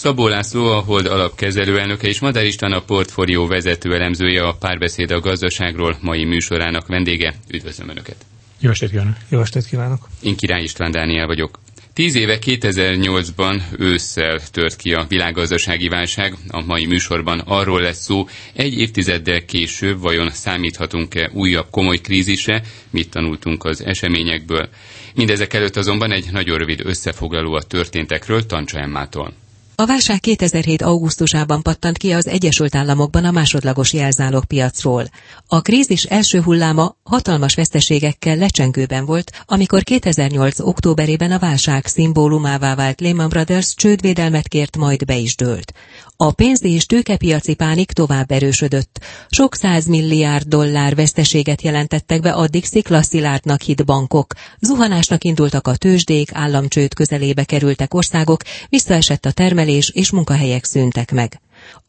Szabó László, a Hold alapkezelő elnöke és Madár István a portfólió vezető elemzője a párbeszéd a gazdaságról mai műsorának vendége. Üdvözlöm Önöket! Jó estét kívánok! Jó estét kívánok! Én Király István Dániel vagyok. Tíz éve 2008-ban ősszel tört ki a világgazdasági válság. A mai műsorban arról lesz szó, egy évtizeddel később vajon számíthatunk-e újabb komoly krízisre, mit tanultunk az eseményekből. Mindezek előtt azonban egy nagyon rövid összefoglaló a történtekről Tancsa Emmától. A válság 2007. augusztusában pattant ki az Egyesült Államokban a másodlagos jelzálogpiacról. A krízis első hulláma hatalmas veszteségekkel lecsengőben volt, amikor 2008. októberében a válság szimbólumává vált Lehman Brothers csődvédelmet kért, majd be is dőlt. A pénzdi és tőkepiaci pánik tovább erősödött. Sok milliárd dollár veszteséget jelentettek be addig sziklaszilártnak hit bankok. Zuhanásnak indultak a tőzsdék, államcsőd közelébe kerültek országok, visszaesett a termelés és munkahelyek szűntek meg.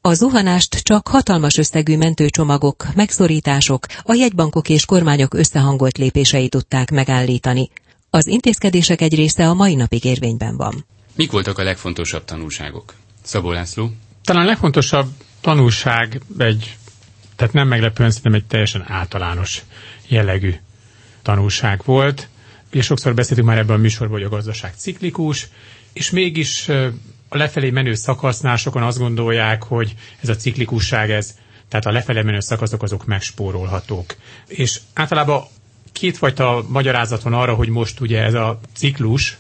A zuhanást csak hatalmas összegű mentőcsomagok, megszorítások, a jegybankok és kormányok összehangolt lépései tudták megállítani. Az intézkedések egy része a mai napig érvényben van. Mik voltak a legfontosabb tanulságok? Szabó László? Talán a legfontosabb tanulság egy, tehát nem meglepően szerintem egy teljesen általános jellegű tanulság volt. És sokszor beszéltünk már ebben a műsorban, hogy a gazdaság ciklikus, és mégis a lefelé menő szakasznál sokan azt gondolják, hogy ez a ciklikusság, ez, tehát a lefelé menő szakaszok azok megspórolhatók. És általában kétfajta magyarázat van arra, hogy most ugye ez a ciklus,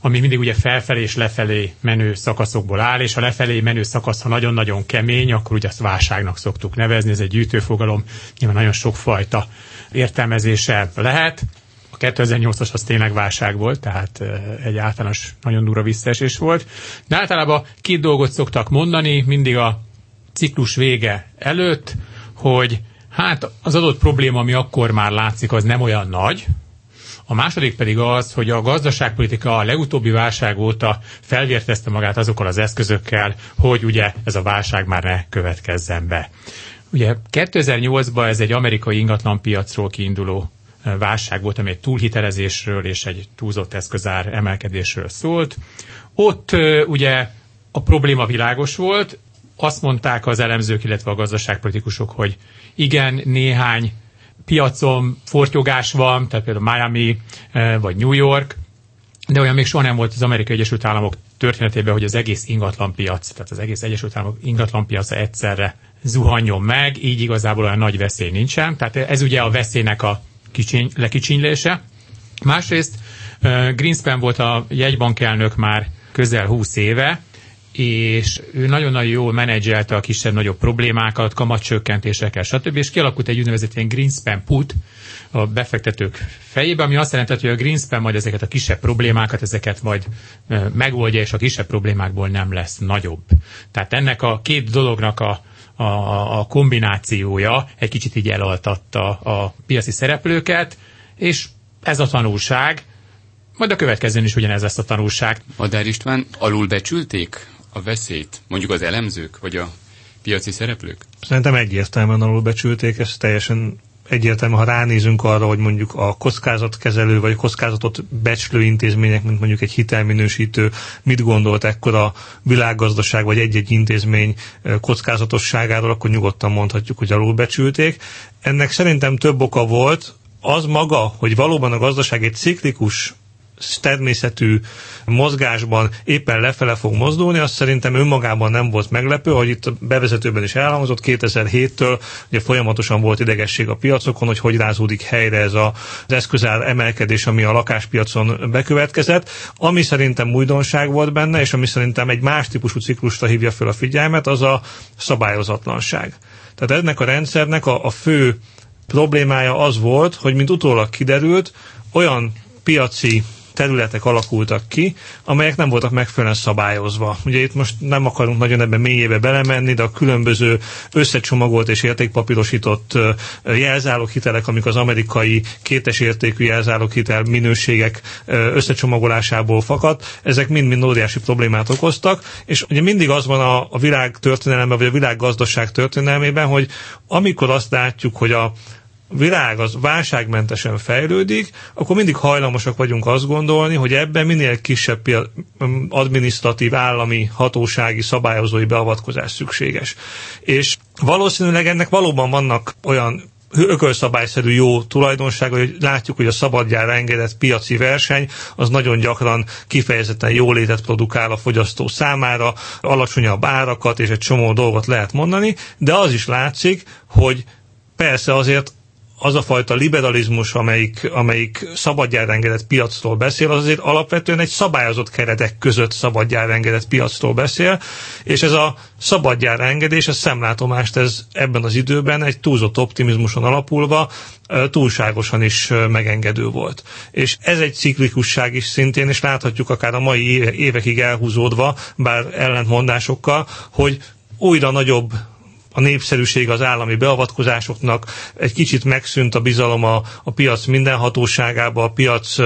ami mindig ugye felfelé és lefelé menő szakaszokból áll, és a lefelé menő szakasz, ha nagyon-nagyon kemény, akkor ugye azt válságnak szoktuk nevezni, ez egy gyűjtőfogalom, nyilván nagyon sokfajta értelmezése lehet. A 2008-as az tényleg válság volt, tehát egy általános nagyon durva visszaesés volt. De általában két dolgot szoktak mondani, mindig a ciklus vége előtt, hogy hát az adott probléma, ami akkor már látszik, az nem olyan nagy, a második pedig az, hogy a gazdaságpolitika a legutóbbi válság óta felvértezte magát azokkal az eszközökkel, hogy ugye ez a válság már ne következzen be. Ugye 2008-ban ez egy amerikai ingatlanpiacról kiinduló válság volt, ami egy túlhitelezésről és egy túlzott eszközár emelkedésről szólt. Ott ugye a probléma világos volt, azt mondták az elemzők, illetve a gazdaságpolitikusok, hogy igen, néhány piacon fortyogás van, tehát például Miami vagy New York, de olyan még soha nem volt az Amerikai Egyesült Államok történetében, hogy az egész ingatlanpiac, tehát az egész Egyesült Államok ingatlanpiaca egyszerre zuhanjon meg, így igazából olyan nagy veszély nincsen. Tehát ez ugye a veszélynek a kicsiny, lekicsinylése. Másrészt Greenspan volt a jegybankelnök már közel 20 éve, és ő nagyon-nagyon jól menedzselte a kisebb-nagyobb problémákat, kamatcsökkentésekkel, stb. És kialakult egy úgynevezett ilyen Greenspan put a befektetők fejébe, ami azt jelenti, hogy a Greenspan majd ezeket a kisebb problémákat, ezeket majd megoldja, és a kisebb problémákból nem lesz nagyobb. Tehát ennek a két dolognak a, a, a kombinációja egy kicsit így elaltatta a piaci szereplőket, és ez a tanulság, majd a következőn is ugyanez lesz a tanulság. Adár István, alulbecsülték a veszélyt, mondjuk az elemzők, vagy a piaci szereplők? Szerintem egyértelműen alulbecsülték, ez teljesen egyértelmű, ha ránézünk arra, hogy mondjuk a kockázatkezelő vagy kockázatot becslő intézmények, mint mondjuk egy hitelminősítő, mit gondolt ekkor a világgazdaság vagy egy-egy intézmény kockázatosságáról, akkor nyugodtan mondhatjuk, hogy alulbecsülték. Ennek szerintem több oka volt, az maga, hogy valóban a gazdaság egy ciklikus természetű mozgásban éppen lefele fog mozdulni, azt szerintem önmagában nem volt meglepő, hogy itt bevezetőben is elhangzott, 2007-től ugye folyamatosan volt idegesség a piacokon, hogy hogy rázódik helyre ez a, az eszközár emelkedés, ami a lakáspiacon bekövetkezett, ami szerintem újdonság volt benne, és ami szerintem egy más típusú ciklusra hívja fel a figyelmet, az a szabályozatlanság. Tehát ennek a rendszernek a, a fő problémája az volt, hogy mint utólag kiderült, olyan piaci területek alakultak ki, amelyek nem voltak megfelelően szabályozva. Ugye itt most nem akarunk nagyon ebben mélyébe belemenni, de a különböző összecsomagolt és értékpapírosított jelzáloghitelek, amik az amerikai kétes értékű jelzáloghitel minőségek összecsomagolásából fakadt, ezek mind-mind óriási problémát okoztak, és ugye mindig az van a, a világ történelemben, vagy a világ gazdaság történelmében, hogy amikor azt látjuk, hogy a világ az válságmentesen fejlődik, akkor mindig hajlamosak vagyunk azt gondolni, hogy ebben minél kisebb adminisztratív, állami, hatósági, szabályozói beavatkozás szükséges. És valószínűleg ennek valóban vannak olyan ökölszabályszerű jó tulajdonsága, hogy látjuk, hogy a szabadjára engedett piaci verseny az nagyon gyakran kifejezetten jólétet produkál a fogyasztó számára, alacsonyabb árakat és egy csomó dolgot lehet mondani, de az is látszik, hogy persze azért az a fajta liberalizmus, amelyik, amelyik szabadjára engedett beszél, az azért alapvetően egy szabályozott keretek között szabadjára engedett beszél, és ez a szabadjára engedés, ez szemlátomást ez ebben az időben egy túlzott optimizmuson alapulva túlságosan is megengedő volt. És ez egy ciklikusság is szintén, és láthatjuk akár a mai évekig elhúzódva, bár ellentmondásokkal, hogy újra nagyobb a népszerűség az állami beavatkozásoknak, egy kicsit megszűnt a bizalom a, a piac mindenhatóságába, a piac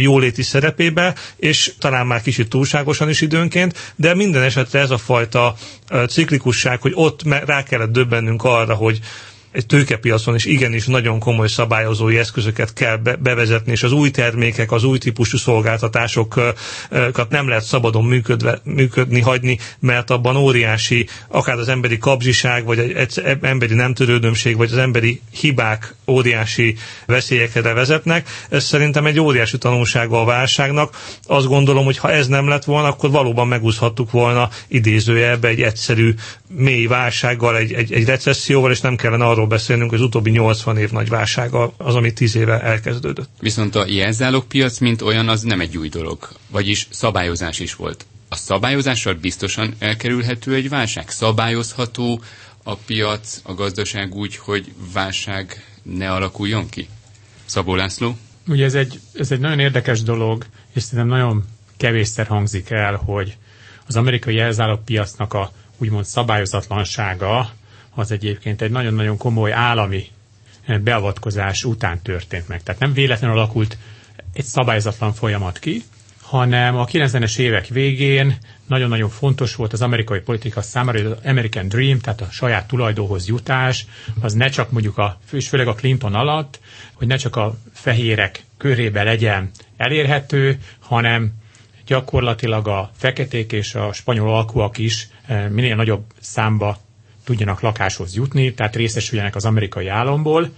jóléti szerepébe, és talán már kicsit túlságosan is időnként, de minden esetre ez a fajta ciklikusság, hogy ott rá kellett döbbennünk arra, hogy egy tőkepiacon is igenis nagyon komoly szabályozói eszközöket kell bevezetni, és az új termékek, az új típusú szolgáltatásokat nem lehet szabadon működve, működni, hagyni, mert abban óriási, akár az emberi kapzsiság, vagy egy emberi nem törődömség, vagy az emberi hibák óriási veszélyekre vezetnek. Ez szerintem egy óriási tanulsága a válságnak. Azt gondolom, hogy ha ez nem lett volna, akkor valóban megúszhattuk volna idézőjelbe egy egyszerű mély válsággal, egy, egy, egy recesszióval, és nem kellene arról beszélnünk, hogy az utóbbi 80 év nagy válsága az, ami 10 éve elkezdődött. Viszont a piac, mint olyan, az nem egy új dolog, vagyis szabályozás is volt. A szabályozással biztosan elkerülhető egy válság. Szabályozható a piac, a gazdaság úgy, hogy válság ne alakuljon ki? Szabó László? Ugye ez egy, ez egy nagyon érdekes dolog, és szerintem nagyon kevésszer hangzik el, hogy az amerikai jelzálogpiacnak a úgymond szabályozatlansága az egyébként egy nagyon-nagyon komoly állami beavatkozás után történt meg. Tehát nem véletlenül alakult egy szabályozatlan folyamat ki, hanem a 90-es évek végén nagyon-nagyon fontos volt az amerikai politika számára, hogy az American Dream, tehát a saját tulajdonhoz jutás, az ne csak mondjuk a, és főleg a Clinton alatt, hogy ne csak a fehérek körébe legyen elérhető, hanem gyakorlatilag a feketék és a spanyol alkuak is eh, minél nagyobb számba tudjanak lakáshoz jutni, tehát részesüljenek az amerikai államból.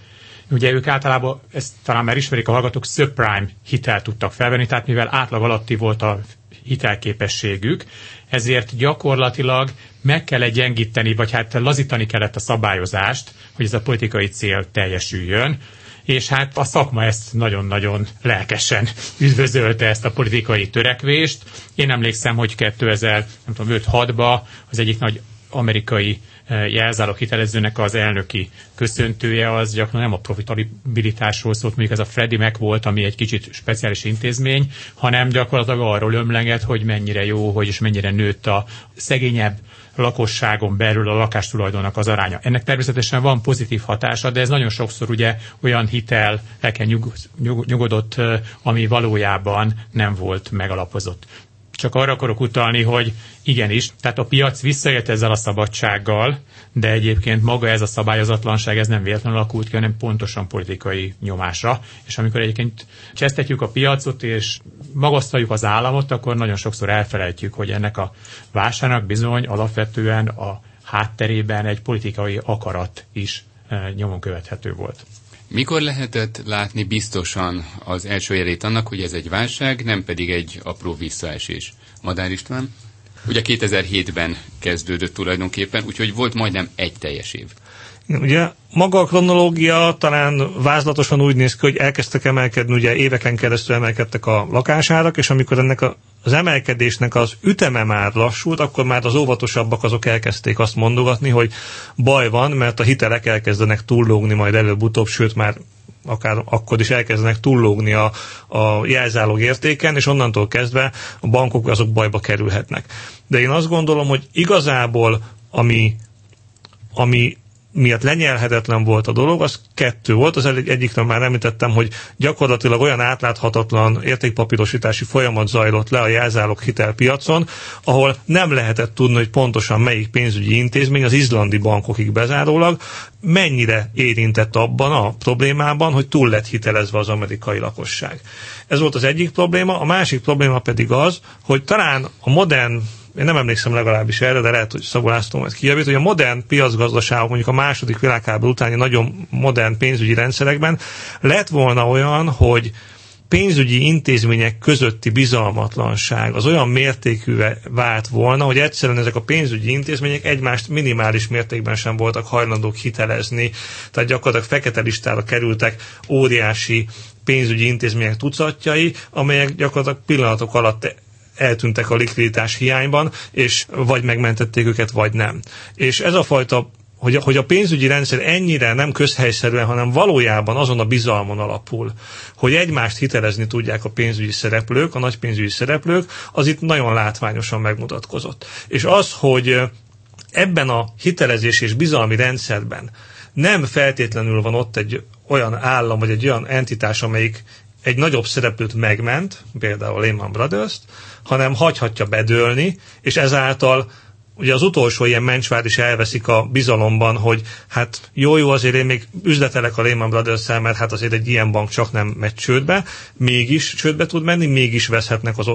Ugye ők általában, ezt talán már ismerik a hallgatók, subprime hitelt tudtak felvenni, tehát mivel átlag alatti volt a hitelképességük, ezért gyakorlatilag meg kell gyengíteni, vagy hát lazítani kellett a szabályozást, hogy ez a politikai cél teljesüljön és hát a szakma ezt nagyon-nagyon lelkesen üdvözölte ezt a politikai törekvést. Én emlékszem, hogy 2005-6-ba az egyik nagy amerikai eh, jelzálog hitelezőnek az elnöki köszöntője az gyakran nem a profitabilitásról szólt, mondjuk ez a Freddie Mac volt, ami egy kicsit speciális intézmény, hanem gyakorlatilag arról ömleget, hogy mennyire jó, hogy és mennyire nőtt a szegényebb lakosságon belül a lakástulajdonnak az aránya. Ennek természetesen van pozitív hatása, de ez nagyon sokszor ugye olyan hitel leken nyug, nyug, nyugodott, ami valójában nem volt megalapozott. Csak arra akarok utalni, hogy igenis, tehát a piac visszaélt ezzel a szabadsággal, de egyébként maga ez a szabályozatlanság, ez nem véletlenül alakult ki, hanem pontosan politikai nyomásra. És amikor egyébként csesztetjük a piacot, és magasztaljuk az államot, akkor nagyon sokszor elfelejtjük, hogy ennek a válságnak bizony alapvetően a hátterében egy politikai akarat is eh, nyomon követhető volt. Mikor lehetett látni biztosan az első jelét annak, hogy ez egy válság, nem pedig egy apró visszaesés? Madár István? Ugye 2007-ben kezdődött tulajdonképpen, úgyhogy volt majdnem egy teljes év. Ugye maga a kronológia talán vázlatosan úgy néz ki, hogy elkezdtek emelkedni, ugye éveken keresztül emelkedtek a lakásárak, és amikor ennek a, az emelkedésnek az üteme már lassult, akkor már az óvatosabbak azok elkezdték azt mondogatni, hogy baj van, mert a hitelek elkezdenek túllógni majd előbb-utóbb, sőt már akár akkor is elkezdenek túllógni a, a jelzálog értéken, és onnantól kezdve a bankok azok bajba kerülhetnek. De én azt gondolom, hogy igazából ami, ami miatt lenyelhetetlen volt a dolog, az kettő volt. Az egyikről már említettem, hogy gyakorlatilag olyan átláthatatlan értékpapírosítási folyamat zajlott le a jelzálog hitelpiacon, ahol nem lehetett tudni, hogy pontosan melyik pénzügyi intézmény az izlandi bankokig bezárólag mennyire érintett abban a problémában, hogy túl lett hitelezve az amerikai lakosság. Ez volt az egyik probléma, a másik probléma pedig az, hogy talán a modern én nem emlékszem legalábbis erre, de lehet, hogy Szabó László majd kijavít, hogy a modern piacgazdaságok, mondjuk a második világháború utáni nagyon modern pénzügyi rendszerekben lett volna olyan, hogy pénzügyi intézmények közötti bizalmatlanság az olyan mértékű vált volna, hogy egyszerűen ezek a pénzügyi intézmények egymást minimális mértékben sem voltak hajlandók hitelezni, tehát gyakorlatilag fekete listára kerültek óriási pénzügyi intézmények tucatjai, amelyek gyakorlatilag pillanatok alatt eltűntek a likviditás hiányban, és vagy megmentették őket, vagy nem. És ez a fajta hogy, hogy a pénzügyi rendszer ennyire nem közhelyszerűen, hanem valójában azon a bizalmon alapul, hogy egymást hitelezni tudják a pénzügyi szereplők, a nagy pénzügyi szereplők, az itt nagyon látványosan megmutatkozott. És az, hogy ebben a hitelezés és bizalmi rendszerben nem feltétlenül van ott egy olyan állam, vagy egy olyan entitás, amelyik egy nagyobb szereplőt megment, például Lehman Brothers-t, hanem hagyhatja bedőlni, és ezáltal ugye az utolsó ilyen mencsvár is elveszik a bizalomban, hogy hát jó-jó azért én még üzletelek a Lehman brothers mert hát azért egy ilyen bank csak nem megy csődbe, mégis csődbe tud menni, mégis veszhetnek az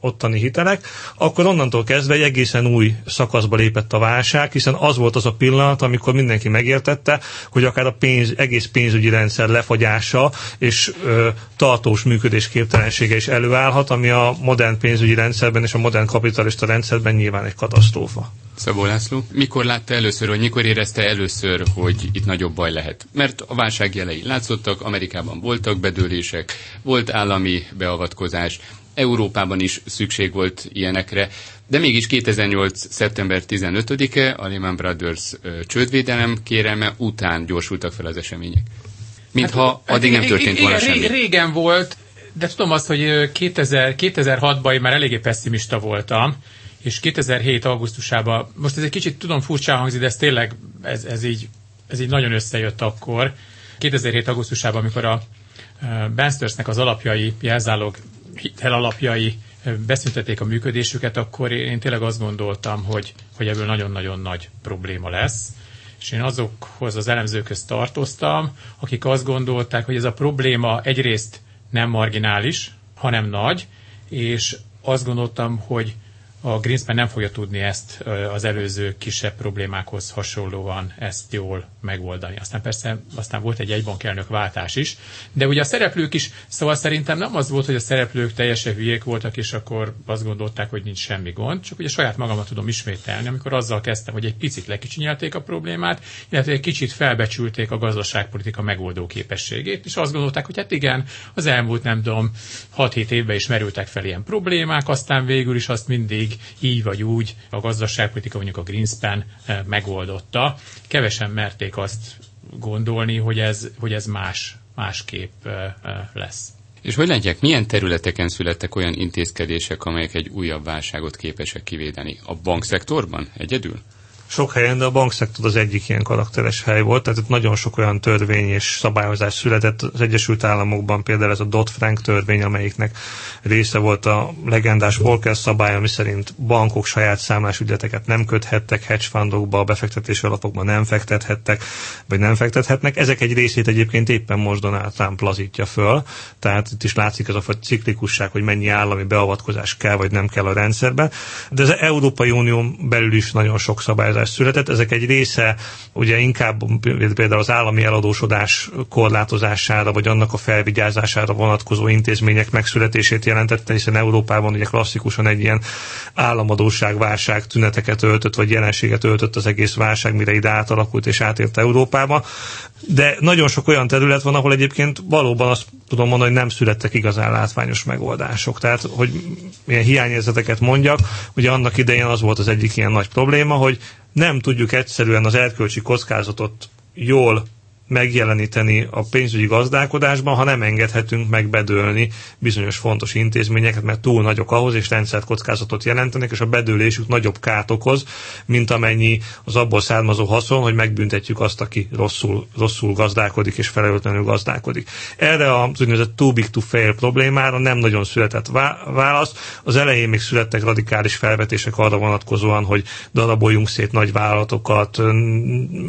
ottani hitelek, akkor onnantól kezdve egy egészen új szakaszba lépett a válság, hiszen az volt az a pillanat, amikor mindenki megértette, hogy akár a pénz, egész pénzügyi rendszer lefagyása és ö, tartós működésképtelensége is előállhat, ami a modern pénzügyi rendszerben és a modern kapitalista rendszerben nyilván egy katasztrófa. Szabó László, mikor látta először, vagy mikor érezte először, hogy itt nagyobb baj lehet? Mert a válság jelei látszottak, Amerikában voltak bedőlések, volt állami beavatkozás, Európában is szükség volt ilyenekre, de mégis 2008. szeptember 15-e a Lehman Brothers csődvédelem kérelme után gyorsultak fel az események. Mintha hát, addig nem történt volna semmi. Régen volt, de tudom azt, hogy 2000, 2006-ban én már eléggé pessimista voltam, és 2007. augusztusában, most ez egy kicsit tudom furcsán hangzik, de ez tényleg, ez, ez, így, ez így nagyon összejött akkor. 2007. augusztusában, amikor a Banstersnek az alapjai, jelzálog hitel alapjai beszüntették a működésüket, akkor én tényleg azt gondoltam, hogy, hogy ebből nagyon-nagyon nagy probléma lesz. És én azokhoz az elemzőkhöz tartoztam, akik azt gondolták, hogy ez a probléma egyrészt nem marginális, hanem nagy, és azt gondoltam, hogy a Greenspan nem fogja tudni ezt az előző kisebb problémákhoz hasonlóan ezt jól megoldani. Aztán persze aztán volt egy egybankelnök váltás is, de ugye a szereplők is, szóval szerintem nem az volt, hogy a szereplők teljesen hülyék voltak, és akkor azt gondolták, hogy nincs semmi gond, csak ugye saját magamat tudom ismételni, amikor azzal kezdtem, hogy egy picit lekicsinyelték a problémát, illetve egy kicsit felbecsülték a gazdaságpolitika megoldó képességét, és azt gondolták, hogy hát igen, az elmúlt nem tudom, 6-7 évben is merültek fel ilyen problémák, aztán végül is azt mindig mindig így vagy úgy a gazdaságpolitika, mondjuk a Greenspan eh, megoldotta. Kevesen merték azt gondolni, hogy ez, hogy ez más, másképp eh, eh, lesz. És hogy látják, milyen területeken születtek olyan intézkedések, amelyek egy újabb válságot képesek kivédeni? A bankszektorban egyedül? Sok helyen, de a bankszektor az egyik ilyen karakteres hely volt, tehát itt nagyon sok olyan törvény és szabályozás született az Egyesült Államokban, például ez a Dodd-Frank törvény, amelyiknek része volt a legendás Volcker szabály, ami szerint bankok saját számlás ügyleteket nem köthettek, hedge fundokba, befektetési alapokba nem fektethettek, vagy nem fektethetnek. Ezek egy részét egyébként éppen most Donald Trump lazítja föl, tehát itt is látszik ez a ciklikusság, hogy mennyi állami beavatkozás kell, vagy nem kell a rendszerben. De az Európai Unió belül is nagyon sok szabályozás szabályozás született. Ezek egy része ugye inkább például az állami eladósodás korlátozására, vagy annak a felvigyázására vonatkozó intézmények megszületését jelentette, hiszen Európában ugye klasszikusan egy ilyen államadóság válság tüneteket öltött, vagy jelenséget öltött az egész válság, mire ide átalakult és átért Európába. De nagyon sok olyan terület van, ahol egyébként valóban azt tudom mondani, hogy nem születtek igazán látványos megoldások. Tehát, hogy milyen hiányérzeteket mondjak, ugye annak idején az volt az egyik ilyen nagy probléma, hogy nem tudjuk egyszerűen az erkölcsi kockázatot jól megjeleníteni a pénzügyi gazdálkodásban, ha nem engedhetünk meg bedőlni bizonyos fontos intézményeket, mert túl nagyok ahhoz, és rendszerkockázatot jelentenek, és a bedőlésük nagyobb kárt okoz, mint amennyi az abból származó haszon, hogy megbüntetjük azt, aki rosszul, rosszul gazdálkodik és felelőtlenül gazdálkodik. Erre az úgynevezett too big to fail problémára nem nagyon született válasz. Az elején még születtek radikális felvetések arra vonatkozóan, hogy daraboljunk szét nagy vállalatokat,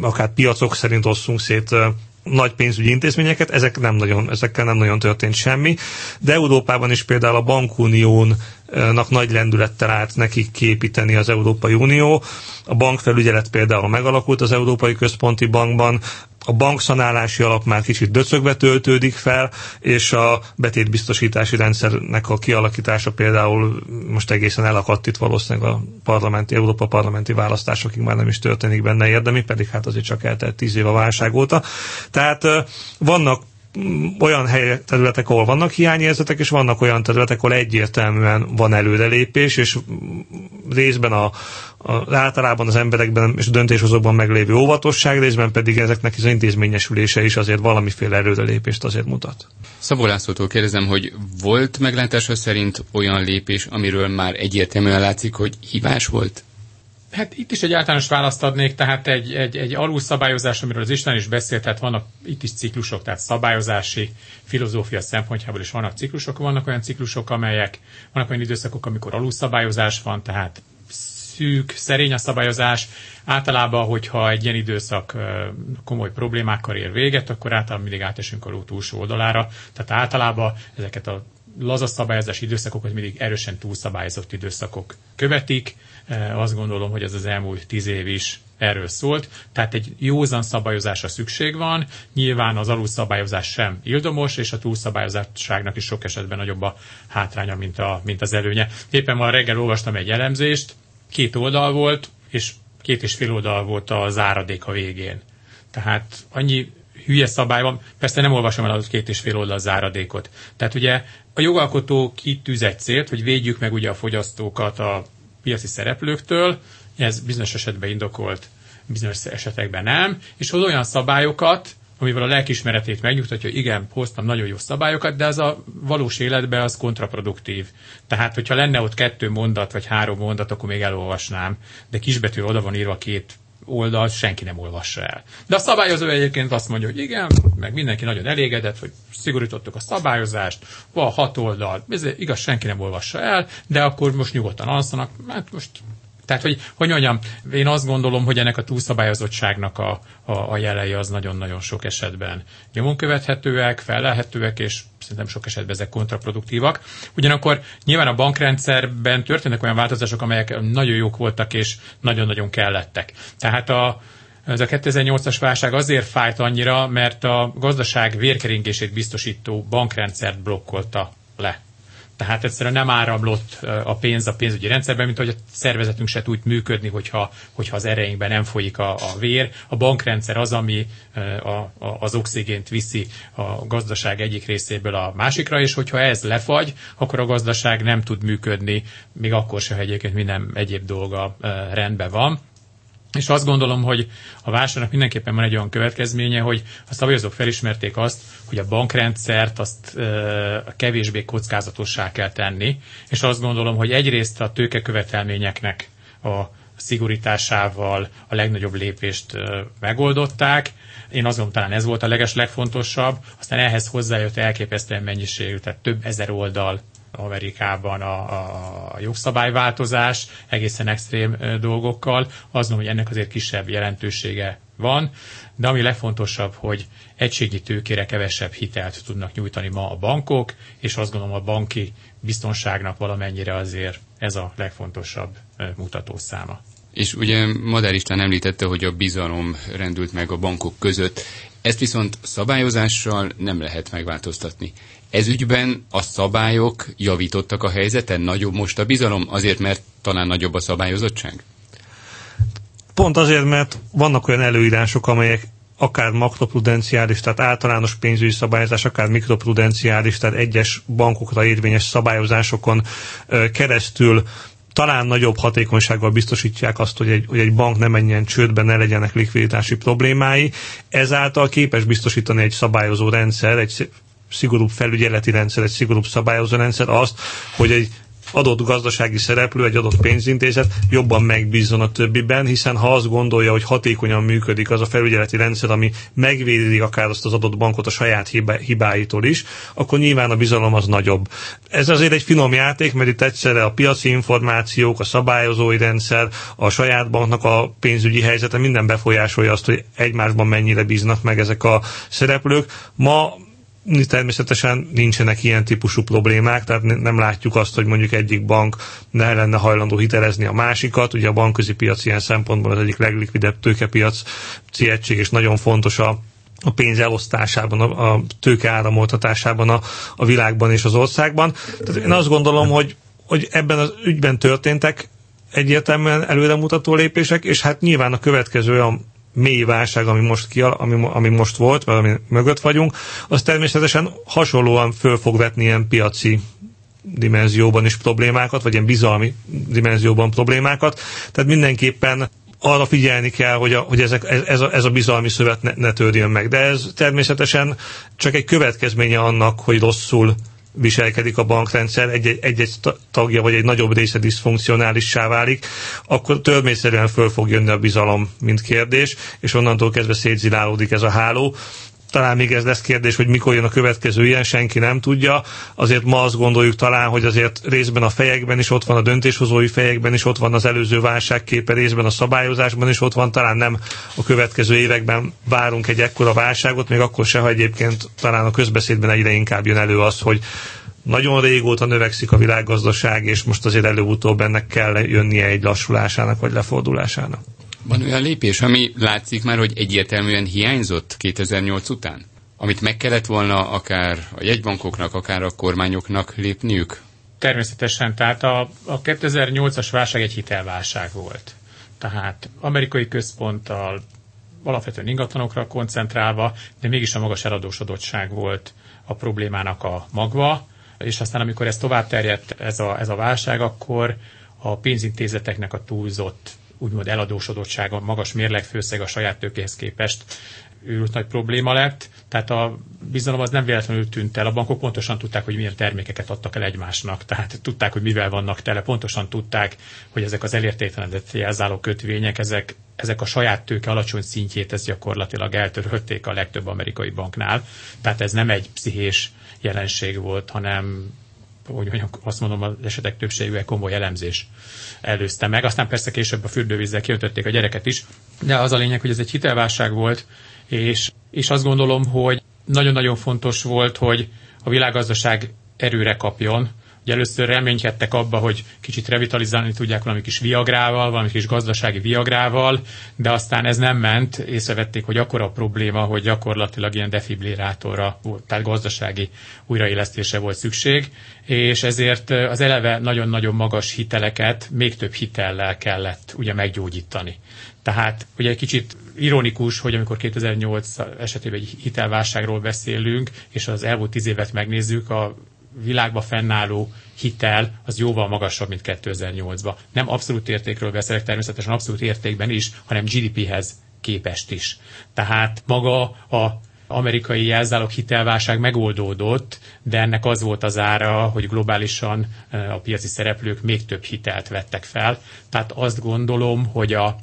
akár piacok szerint osszunk szét nagy pénzügyi intézményeket, ezek nem nagyon, ezekkel nem nagyon történt semmi, de Európában is például a bankuniónak nagy lendülettel állt nekik képíteni az Európai Unió. A bankfelügyelet például megalakult az Európai Központi Bankban, a bankszanálási alap már kicsit döcögve töltődik fel, és a betétbiztosítási rendszernek a kialakítása például most egészen elakadt itt valószínűleg a parlamenti, Európa parlamenti választásokig már nem is történik benne érdemi, pedig hát azért csak eltelt tíz év a válság óta. Tehát vannak olyan hely, területek, ahol vannak hiányérzetek, és vannak olyan területek, ahol egyértelműen van előrelépés, és részben a, a, általában az emberekben és a döntéshozókban meglévő óvatosság, részben pedig ezeknek az intézményesülése is azért valamiféle előrelépést azért mutat. Szabó Lászlótól kérdezem, hogy volt meglátása szerint olyan lépés, amiről már egyértelműen látszik, hogy hibás volt? Hát itt is egy általános választ adnék, tehát egy, egy, egy alulszabályozás, amiről az Isten is beszélt, tehát vannak itt is ciklusok, tehát szabályozási filozófia szempontjából is vannak ciklusok, vannak olyan ciklusok, amelyek, vannak olyan időszakok, amikor alulszabályozás van, tehát szűk, szerény a szabályozás. Általában, hogyha egy ilyen időszak komoly problémákkal ér véget, akkor általában mindig átesünk a ló túlsó oldalára. Tehát általában ezeket a laza szabályozás időszakokat mindig erősen túlszabályozott időszakok követik. Azt gondolom, hogy ez az elmúlt tíz év is erről szólt. Tehát egy józan szabályozásra szükség van, nyilván az alulszabályozás sem ildomos, és a túlszabályozásságnak is sok esetben nagyobb a hátránya, mint, a, mint az előnye. Éppen ma reggel olvastam egy elemzést, két oldal volt, és két és fél oldal volt a záradék a végén. Tehát annyi hülye szabály van, persze nem olvasom el az két és fél oldal záradékot. Tehát ugye a jogalkotó kitűz egy célt, hogy védjük meg ugye a fogyasztókat a piaci szereplőktől, ez bizonyos esetben indokolt, bizonyos esetekben nem, és hoz olyan szabályokat, amivel a lelkismeretét megnyugtatja, hogy igen, hoztam nagyon jó szabályokat, de az a valós életben az kontraproduktív. Tehát, hogyha lenne ott kettő mondat, vagy három mondat, akkor még elolvasnám, de kisbetű oda van írva két oldal, senki nem olvassa el. De a szabályozó egyébként azt mondja, hogy igen, meg mindenki nagyon elégedett, hogy szigorítottuk a szabályozást, van hat oldal, ez igaz, senki nem olvassa el, de akkor most nyugodtan alszanak, hát most tehát, hogy, hogy mondjam, én azt gondolom, hogy ennek a túlszabályozottságnak a, a, a jelei az nagyon-nagyon sok esetben nyomon követhetőek, felelhetőek, és szerintem sok esetben ezek kontraproduktívak. Ugyanakkor nyilván a bankrendszerben történnek olyan változások, amelyek nagyon jók voltak, és nagyon-nagyon kellettek. Tehát a, ez a 2008-as válság azért fájt annyira, mert a gazdaság vérkeringését biztosító bankrendszert blokkolta le. Tehát egyszerűen nem áramlott a pénz a pénzügyi rendszerben, mint hogy a szervezetünk se tud működni, hogyha, hogyha az erejünkben nem folyik a, a vér. A bankrendszer az, ami a, a, az oxigént viszi a gazdaság egyik részéből a másikra, és hogyha ez lefagy, akkor a gazdaság nem tud működni, még akkor se, ha egyébként minden egyéb dolga rendben van. És azt gondolom, hogy a válságnak mindenképpen van egy olyan következménye, hogy a szabályozók felismerték azt, hogy a bankrendszert azt e, kevésbé kockázatossá kell tenni, és azt gondolom, hogy egyrészt a tőkekövetelményeknek a szigorításával a legnagyobb lépést e, megoldották. Én azt gondolom, talán ez volt a leges legfontosabb, aztán ehhez hozzájött elképesztően mennyiségű, tehát több ezer oldal Amerikában a, a jogszabályváltozás egészen extrém dolgokkal. Azt mondom, hogy ennek azért kisebb jelentősége van, de ami legfontosabb, hogy egységi tőkére kevesebb hitelt tudnak nyújtani ma a bankok, és azt gondolom a banki biztonságnak valamennyire azért ez a legfontosabb mutatószáma. És ugye Madár István említette, hogy a bizalom rendült meg a bankok között. Ezt viszont szabályozással nem lehet megváltoztatni. Ez ügyben a szabályok javítottak a helyzeten? Nagyobb most a bizalom? Azért, mert talán nagyobb a szabályozottság? Pont azért, mert vannak olyan előírások, amelyek akár makroprudenciális, tehát általános pénzügyi szabályozás, akár mikroprudenciális, tehát egyes bankokra érvényes szabályozásokon keresztül talán nagyobb hatékonysággal biztosítják azt, hogy egy, hogy egy bank ne menjen csődbe, ne legyenek likviditási problémái. Ezáltal képes biztosítani egy szabályozó rendszer, egy szigorúbb felügyeleti rendszer, egy szigorúbb szabályozó rendszer azt, hogy egy adott gazdasági szereplő, egy adott pénzintézet jobban megbízzon a többiben, hiszen ha azt gondolja, hogy hatékonyan működik az a felügyeleti rendszer, ami megvédi akár azt az adott bankot a saját hibáitól is, akkor nyilván a bizalom az nagyobb. Ez azért egy finom játék, mert itt egyszerre a piaci információk, a szabályozói rendszer, a saját banknak a pénzügyi helyzete minden befolyásolja azt, hogy egymásban mennyire bíznak meg ezek a szereplők. Ma természetesen nincsenek ilyen típusú problémák, tehát nem látjuk azt, hogy mondjuk egyik bank ne lenne hajlandó hitelezni a másikat. Ugye a bankközi piac ilyen szempontból az egyik leglikvidebb tőkepiac egység, és nagyon fontos a a pénz elosztásában, a, a tőke áramoltatásában a, a világban és az országban. Tehát én azt gondolom, hogy, hogy ebben az ügyben történtek egyértelműen előremutató lépések, és hát nyilván a következő olyan mély válság, ami most, ki, ami, ami most volt, vagy ami mögött vagyunk, az természetesen hasonlóan föl fog vetni ilyen piaci dimenzióban is problémákat, vagy ilyen bizalmi dimenzióban problémákat. Tehát mindenképpen arra figyelni kell, hogy, a, hogy ezek, ez, a, ez a bizalmi szövet ne, ne törjön meg. De ez természetesen csak egy következménye annak, hogy rosszul viselkedik a bankrendszer, egy-egy tagja vagy egy nagyobb része diszfunkcionálissá válik, akkor törvényszerűen föl fog jönni a bizalom, mint kérdés, és onnantól kezdve szétzilálódik ez a háló talán még ez lesz kérdés, hogy mikor jön a következő ilyen, senki nem tudja. Azért ma azt gondoljuk talán, hogy azért részben a fejekben is ott van, a döntéshozói fejekben is ott van az előző válságképe, részben a szabályozásban is ott van, talán nem a következő években várunk egy ekkora válságot, még akkor se, ha egyébként talán a közbeszédben egyre inkább jön elő az, hogy nagyon régóta növekszik a világgazdaság, és most azért előbb-utóbb ennek kell jönnie egy lassulásának vagy lefordulásának. Van olyan lépés, ami látszik már, hogy egyértelműen hiányzott 2008 után? Amit meg kellett volna akár a jegybankoknak, akár a kormányoknak lépniük? Természetesen, tehát a, a 2008-as válság egy hitelválság volt. Tehát amerikai központtal, alapvetően ingatlanokra koncentrálva, de mégis a magas eladósodottság volt a problémának a magva, és aztán amikor ez tovább terjedt, ez a, ez a válság, akkor a pénzintézeteknek a túlzott úgymond eladósodottsága, magas mérlegfőszeg a saját tőkéhez képest őrült nagy probléma lett, tehát a bizalom az nem véletlenül tűnt el. A bankok pontosan tudták, hogy milyen termékeket adtak el egymásnak, tehát tudták, hogy mivel vannak tele, pontosan tudták, hogy ezek az elértéktelenedett jelzáló kötvények, ezek, ezek a saját tőke alacsony szintjét, ez gyakorlatilag eltörölték a legtöbb amerikai banknál. Tehát ez nem egy pszichés jelenség volt, hanem hogy mondjam, azt mondom, az esetek többségűek komoly elemzés előzte meg. Aztán persze később a fürdővízzel kiöntötték a gyereket is, de az a lényeg, hogy ez egy hitelválság volt, és, és azt gondolom, hogy nagyon-nagyon fontos volt, hogy a világgazdaság erőre kapjon, Ugye először reménykedtek abba, hogy kicsit revitalizálni tudják valami kis viagrával, valami kis gazdasági viagrával, de aztán ez nem ment, észrevették, hogy akkora a probléma, hogy gyakorlatilag ilyen defibrillátorra, tehát gazdasági újraélesztése volt szükség, és ezért az eleve nagyon-nagyon magas hiteleket még több hitellel kellett ugye meggyógyítani. Tehát ugye egy kicsit ironikus, hogy amikor 2008 esetében egy hitelválságról beszélünk, és az elmúlt tíz évet megnézzük, a világban fennálló hitel az jóval magasabb, mint 2008-ban. Nem abszolút értékről beszélek, természetesen abszolút értékben is, hanem GDP-hez képest is. Tehát maga a amerikai jelzálog hitelválság megoldódott, de ennek az volt az ára, hogy globálisan a piaci szereplők még több hitelt vettek fel. Tehát azt gondolom, hogy a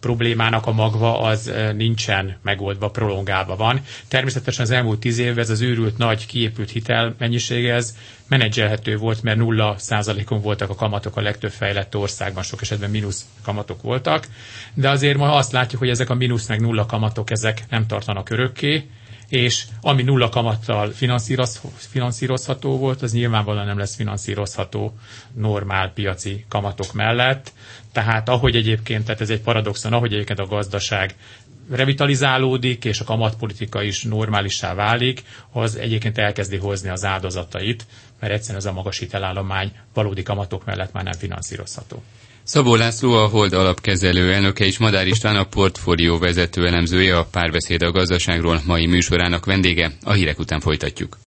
problémának a magva az nincsen megoldva, prolongálva van. Természetesen az elmúlt tíz évben ez az őrült nagy kiépült hitel mennyisége ez menedzselhető volt, mert nulla százalékon voltak a kamatok a legtöbb fejlett országban, sok esetben mínusz kamatok voltak, de azért ma azt látjuk, hogy ezek a mínusz meg nulla kamatok, ezek nem tartanak örökké, és ami nulla kamattal finanszíroz, finanszírozható volt, az nyilvánvalóan nem lesz finanszírozható normál piaci kamatok mellett. Tehát ahogy egyébként, tehát ez egy paradoxon, ahogy egyébként a gazdaság revitalizálódik, és a kamatpolitika is normálissá válik, az egyébként elkezdi hozni az áldozatait, mert egyszerűen ez a magas hitelállomány valódi kamatok mellett már nem finanszírozható. Szabó László a Hold alapkezelő elnöke és Madár István a portfólió vezető elemzője a párbeszéd a gazdaságról mai műsorának vendége. A hírek után folytatjuk.